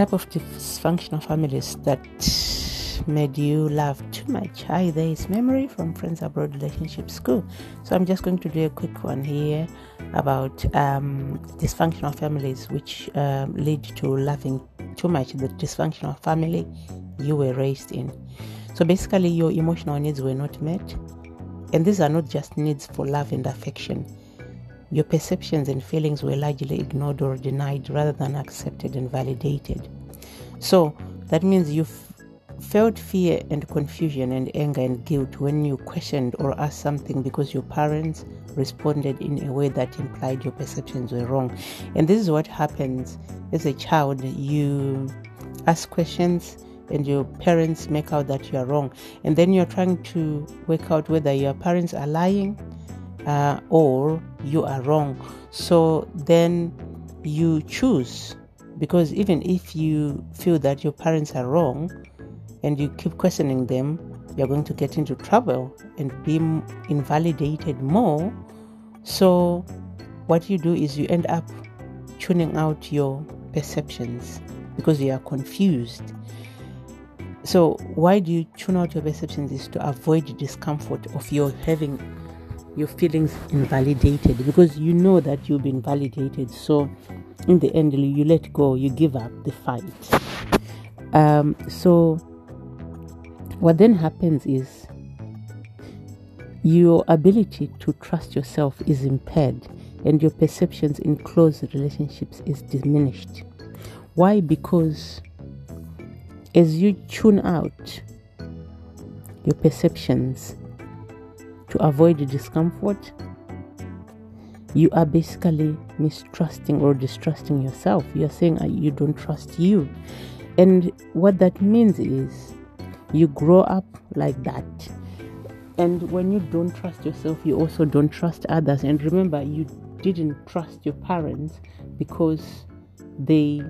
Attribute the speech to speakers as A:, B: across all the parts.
A: type of dysfunctional families that made you laugh too much. Hi, there is Memory from Friends Abroad Relationship School. So I'm just going to do a quick one here about um, dysfunctional families which um, lead to laughing too much. The dysfunctional family you were raised in. So basically, your emotional needs were not met, and these are not just needs for love and affection. Your perceptions and feelings were largely ignored or denied rather than accepted and validated. So that means you felt fear and confusion and anger and guilt when you questioned or asked something because your parents responded in a way that implied your perceptions were wrong. And this is what happens as a child. You ask questions and your parents make out that you are wrong. And then you're trying to work out whether your parents are lying uh, or you are wrong. So then you choose because even if you feel that your parents are wrong and you keep questioning them, you're going to get into trouble and be invalidated more. So, what you do is you end up tuning out your perceptions because you are confused. So, why do you tune out your perceptions? Is to avoid discomfort of your having your feelings invalidated because you know that you've been validated. So, in the end, you let go, you give up the fight. Um, so, what then happens is your ability to trust yourself is impaired and your perceptions in close relationships is diminished. Why? Because as you tune out your perceptions to avoid discomfort, you are basically mistrusting or distrusting yourself. You are saying you don't trust you. And what that means is you grow up like that. And when you don't trust yourself, you also don't trust others. And remember, you didn't trust your parents because they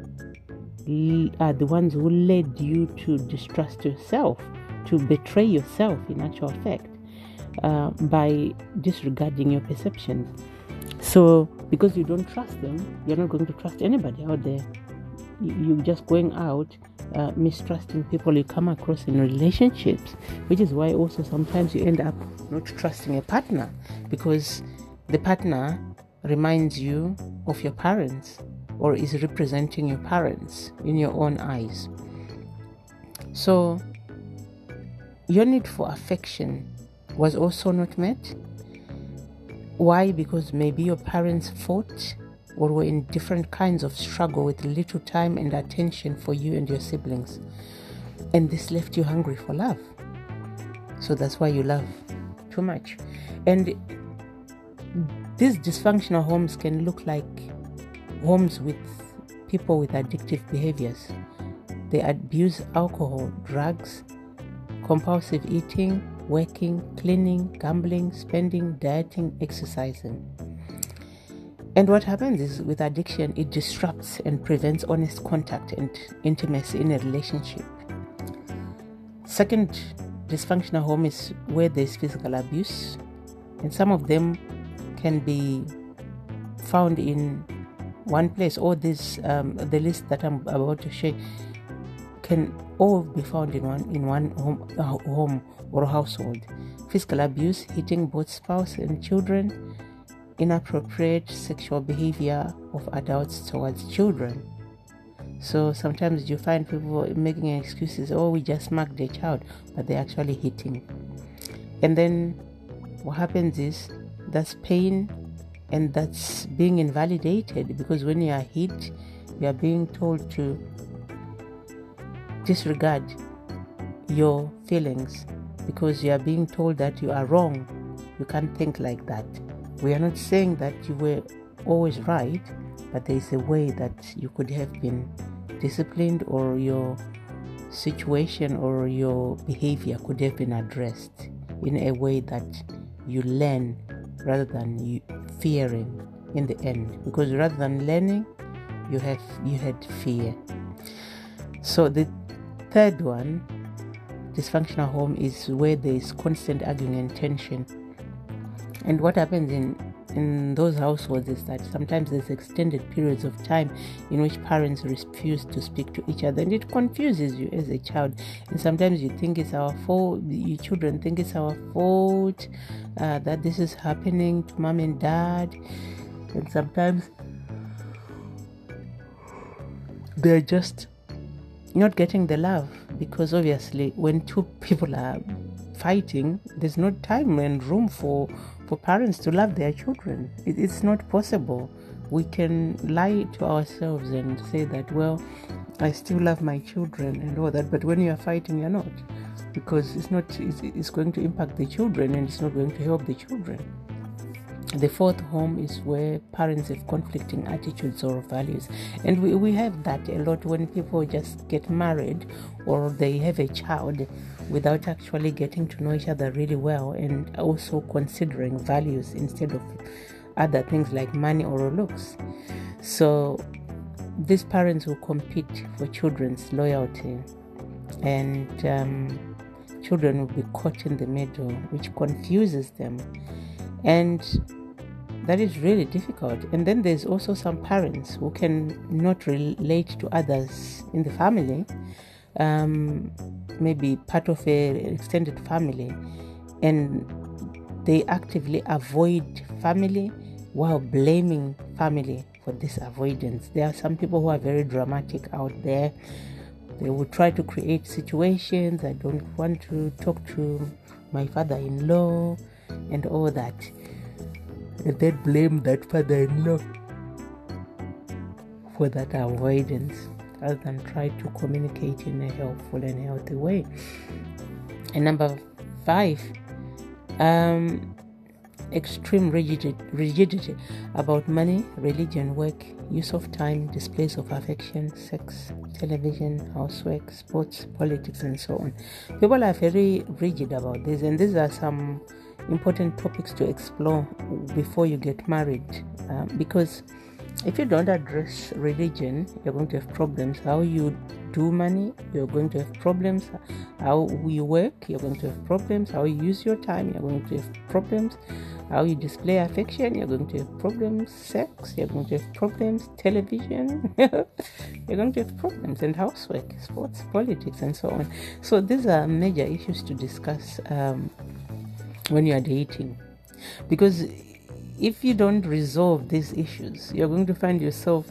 A: are the ones who led you to distrust yourself, to betray yourself in actual fact. Uh, by disregarding your perceptions. So, because you don't trust them, you're not going to trust anybody out there. You're just going out uh, mistrusting people you come across in relationships, which is why also sometimes you end up not trusting a partner because the partner reminds you of your parents or is representing your parents in your own eyes. So, your need for affection was also not met. Why? Because maybe your parents fought or were in different kinds of struggle with little time and attention for you and your siblings. And this left you hungry for love. So that's why you love too much. And these dysfunctional homes can look like homes with people with addictive behaviors. They abuse alcohol, drugs, compulsive eating, working, cleaning, gambling, spending, dieting, exercising. And what happens is with addiction, it disrupts and prevents honest contact and intimacy in a relationship. Second, dysfunctional home is where there's physical abuse, and some of them can be found in one place. All this, um, the list that I'm about to share, can all be found in one in one home, uh, home or household. Physical abuse, hitting both spouse and children, inappropriate sexual behavior of adults towards children. So sometimes you find people making excuses, oh, we just smacked their child, but they're actually hitting. And then what happens is that's pain and that's being invalidated because when you are hit, you are being told to disregard your feelings because you are being told that you are wrong. You can't think like that. We are not saying that you were always right, but there is a way that you could have been disciplined or your situation or your behavior could have been addressed in a way that you learn rather than you fearing in the end because rather than learning you have you had fear so the third one dysfunctional home is where there is constant arguing and tension. And what happens in in those households is that sometimes there's extended periods of time in which parents refuse to speak to each other and it confuses you as a child and sometimes you think it's our fault your children think it's our fault uh, that this is happening to mom and dad and sometimes they're just not getting the love because obviously when two people are fighting there's no time and room for for parents to love their children. It, it's not possible. We can lie to ourselves and say that well i still love my children and all that but when you are fighting you're not because it's not it's, it's going to impact the children and it's not going to help the children the fourth home is where parents have conflicting attitudes or values. And we, we have that a lot when people just get married or they have a child without actually getting to know each other really well and also considering values instead of other things like money or looks. So these parents will compete for children's loyalty and um, children will be caught in the middle, which confuses them. And that is really difficult. And then there's also some parents who can not relate to others in the family, um, maybe part of an extended family, and they actively avoid family while blaming family for this avoidance. There are some people who are very dramatic out there. They will try to create situations. I don't want to talk to my father in law and all that and then blame that father in law for that avoidance rather than try to communicate in a helpful and healthy way. And number five, um, extreme rigidity, about money, religion, work, use of time, displays of affection, sex, television, housework, sports, politics, and so on. People are very rigid about this, and these are some important topics to explore before you get married um, because if you don't address religion you're going to have problems. How you do money you're going to have problems. How you work you're going to have problems. How you use your time you're going to have problems. How you display affection you're going to have problems. Sex you're going to have problems. Television you're going to have problems. And housework sports politics and so on. So these are major issues to discuss um, when you are dating. Because if you don't resolve these issues you're going to find yourself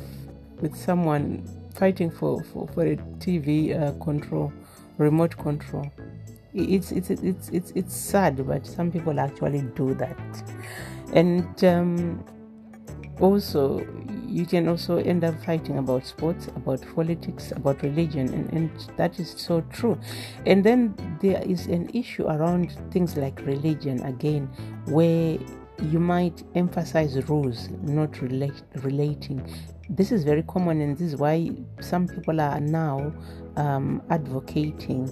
A: with someone fighting for, for, for a tv uh, control remote control. It's, it's it's it's it's sad but some people actually do that. And um, also you can also end up fighting about sports about politics about religion and, and that is so true. And then there is an issue around things like religion again where you might emphasize rules not relate, relating this is very common and this is why some people are now um, advocating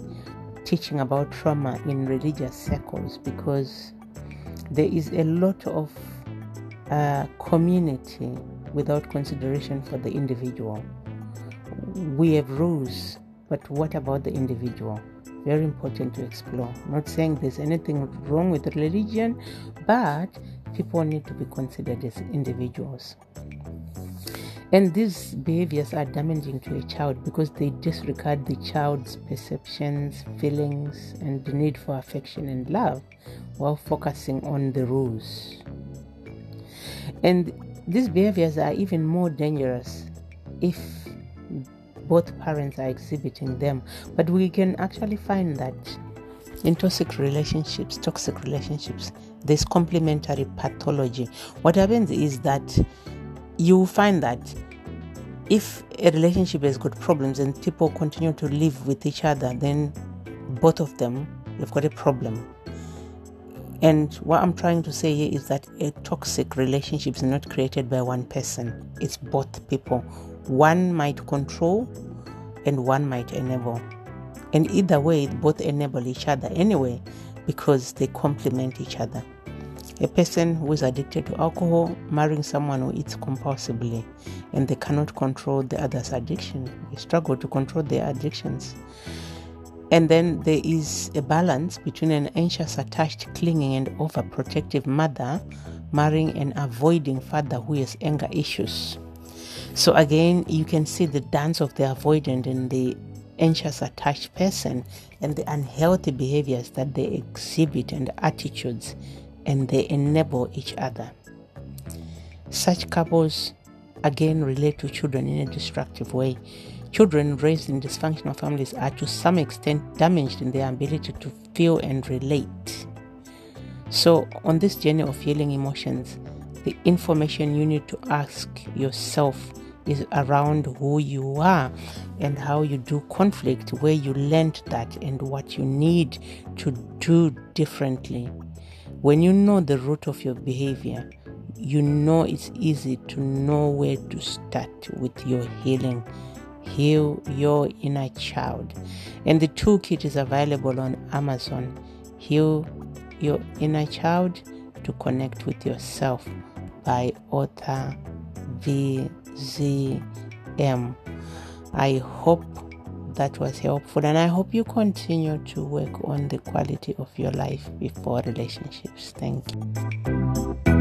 A: teaching about trauma in religious circles because there is a lot of uh, community without consideration for the individual. We have rules, but what about the individual? Very important to explore. Not saying there's anything wrong with religion, but people need to be considered as individuals. And these behaviors are damaging to a child because they disregard the child's perceptions, feelings, and the need for affection and love while focusing on the rules. And these behaviors are even more dangerous if both parents are exhibiting them. But we can actually find that in toxic relationships, toxic relationships, there's complementary pathology. What happens is that you find that if a relationship has got problems and people continue to live with each other, then both of them have got a problem. And what I'm trying to say here is that a toxic relationship is not created by one person, it's both people. One might control and one might enable. And either way, both enable each other anyway because they complement each other. A person who is addicted to alcohol marrying someone who eats compulsively and they cannot control the other's addiction, they struggle to control their addictions. And then there is a balance between an anxious, attached, clinging, and overprotective mother marrying and avoiding father who has anger issues. So again, you can see the dance of the avoidant and the anxious attached person and the unhealthy behaviors that they exhibit and attitudes and they enable each other. Such couples again relate to children in a destructive way. Children raised in dysfunctional families are to some extent damaged in their ability to feel and relate. So, on this journey of healing emotions, the information you need to ask yourself is around who you are and how you do conflict, where you learned that, and what you need to do differently. When you know the root of your behavior, you know it's easy to know where to start with your healing. Heal your inner child. And the toolkit is available on Amazon. Heal your inner child to connect with yourself by author VZM. I hope that was helpful and I hope you continue to work on the quality of your life before relationships. Thank you.